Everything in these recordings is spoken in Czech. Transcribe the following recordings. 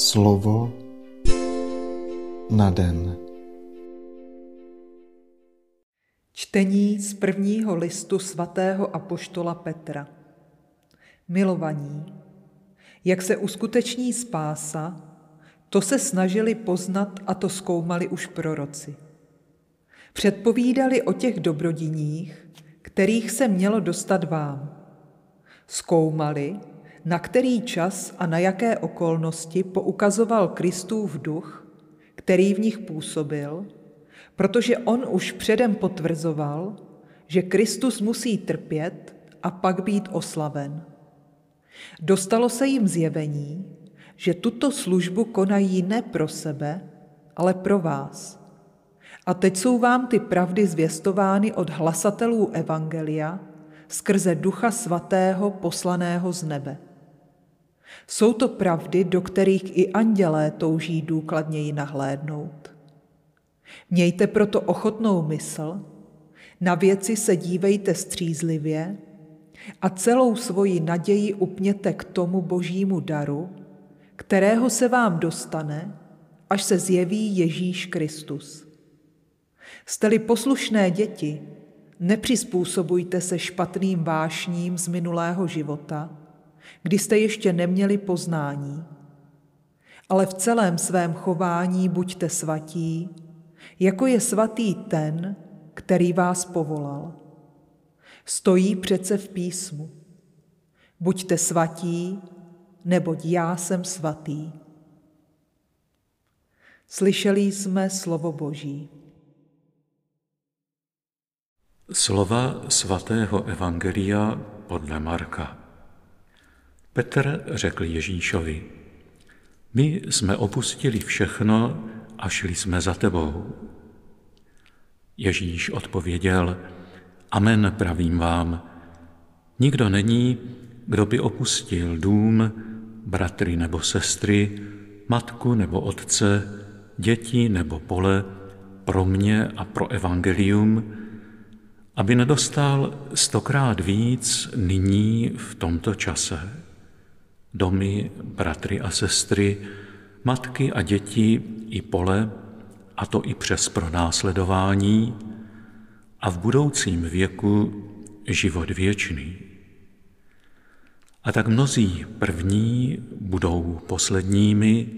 Slovo na den. Čtení z prvního listu svatého apoštola Petra. Milovaní, jak se uskuteční spása, to se snažili poznat a to zkoumali už proroci. Předpovídali o těch dobrodiních, kterých se mělo dostat vám. Zkoumali, na který čas a na jaké okolnosti poukazoval Kristův duch, který v nich působil, protože on už předem potvrzoval, že Kristus musí trpět a pak být oslaven. Dostalo se jim zjevení, že tuto službu konají ne pro sebe, ale pro vás. A teď jsou vám ty pravdy zvěstovány od hlasatelů Evangelia skrze Ducha Svatého poslaného z nebe. Jsou to pravdy, do kterých i andělé touží důkladněji nahlédnout. Mějte proto ochotnou mysl, na věci se dívejte střízlivě a celou svoji naději upněte k tomu božímu daru, kterého se vám dostane, až se zjeví Ježíš Kristus. Jste-li poslušné děti, nepřizpůsobujte se špatným vášním z minulého života, kdy jste ještě neměli poznání. Ale v celém svém chování buďte svatí, jako je svatý ten, který vás povolal. Stojí přece v písmu. Buďte svatí, neboť já jsem svatý. Slyšeli jsme slovo Boží. Slova svatého Evangelia podle Marka. Petr řekl Ježíšovi, my jsme opustili všechno a šli jsme za tebou. Ježíš odpověděl, amen pravím vám, nikdo není, kdo by opustil dům, bratry nebo sestry, matku nebo otce, děti nebo pole, pro mě a pro evangelium, aby nedostal stokrát víc nyní v tomto čase domy, bratry a sestry, matky a děti i pole, a to i přes pronásledování, a v budoucím věku život věčný. A tak mnozí první budou posledními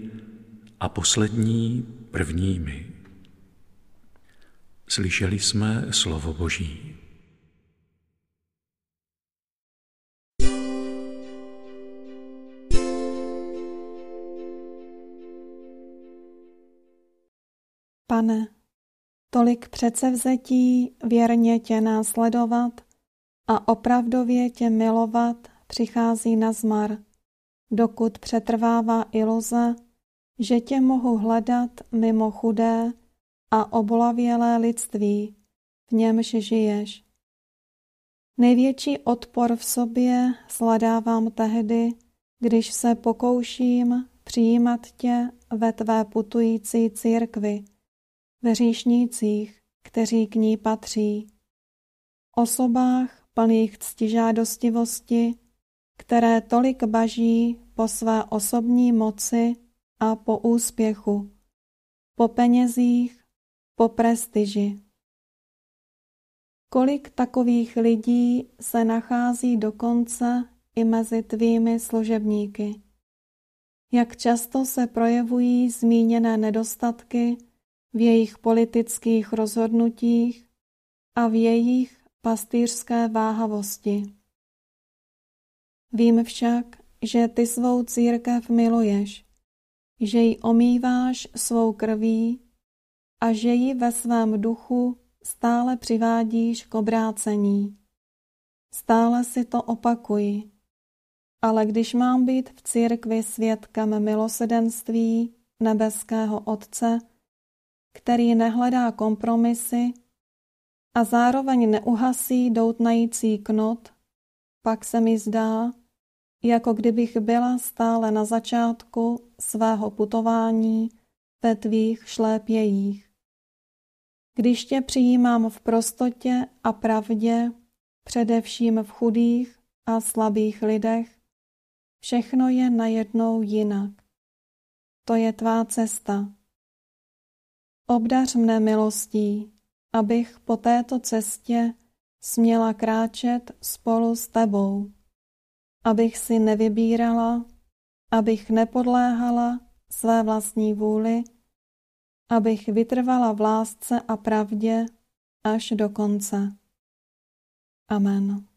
a poslední prvními. Slyšeli jsme slovo Boží. Pane, tolik předsevzetí věrně tě následovat a opravdově tě milovat přichází na zmar, dokud přetrvává iluze, že tě mohu hledat mimo chudé a obolavělé lidství, v němž žiješ. Největší odpor v sobě sladávám tehdy, když se pokouším přijímat tě ve tvé putující církvi, v hříšnících, kteří k ní patří, osobách plných ctižádostivosti, které tolik baží po své osobní moci a po úspěchu, po penězích, po prestiži. Kolik takových lidí se nachází dokonce i mezi tvými služebníky? Jak často se projevují zmíněné nedostatky v jejich politických rozhodnutích a v jejich pastýřské váhavosti. Vím však, že ty svou církev miluješ, že ji omýváš svou krví a že ji ve svém duchu stále přivádíš k obrácení. Stále si to opakuji. Ale když mám být v církvi svědkem milosedenství nebeského Otce, který nehledá kompromisy a zároveň neuhasí doutnající knot, pak se mi zdá, jako kdybych byla stále na začátku svého putování ve tvých šlépějích. Když tě přijímám v prostotě a pravdě, především v chudých a slabých lidech, všechno je najednou jinak. to je tvá cesta. Obdař mne milostí, abych po této cestě směla kráčet spolu s tebou, abych si nevybírala, abych nepodléhala své vlastní vůli, abych vytrvala v lásce a pravdě až do konce. Amen.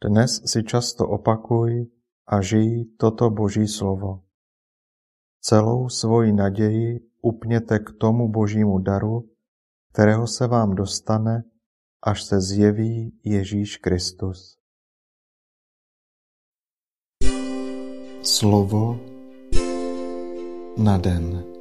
Dnes si často opakuj a žij toto Boží slovo. Celou svoji naději upněte k tomu Božímu daru, kterého se vám dostane, až se zjeví Ježíš Kristus. Slovo na den.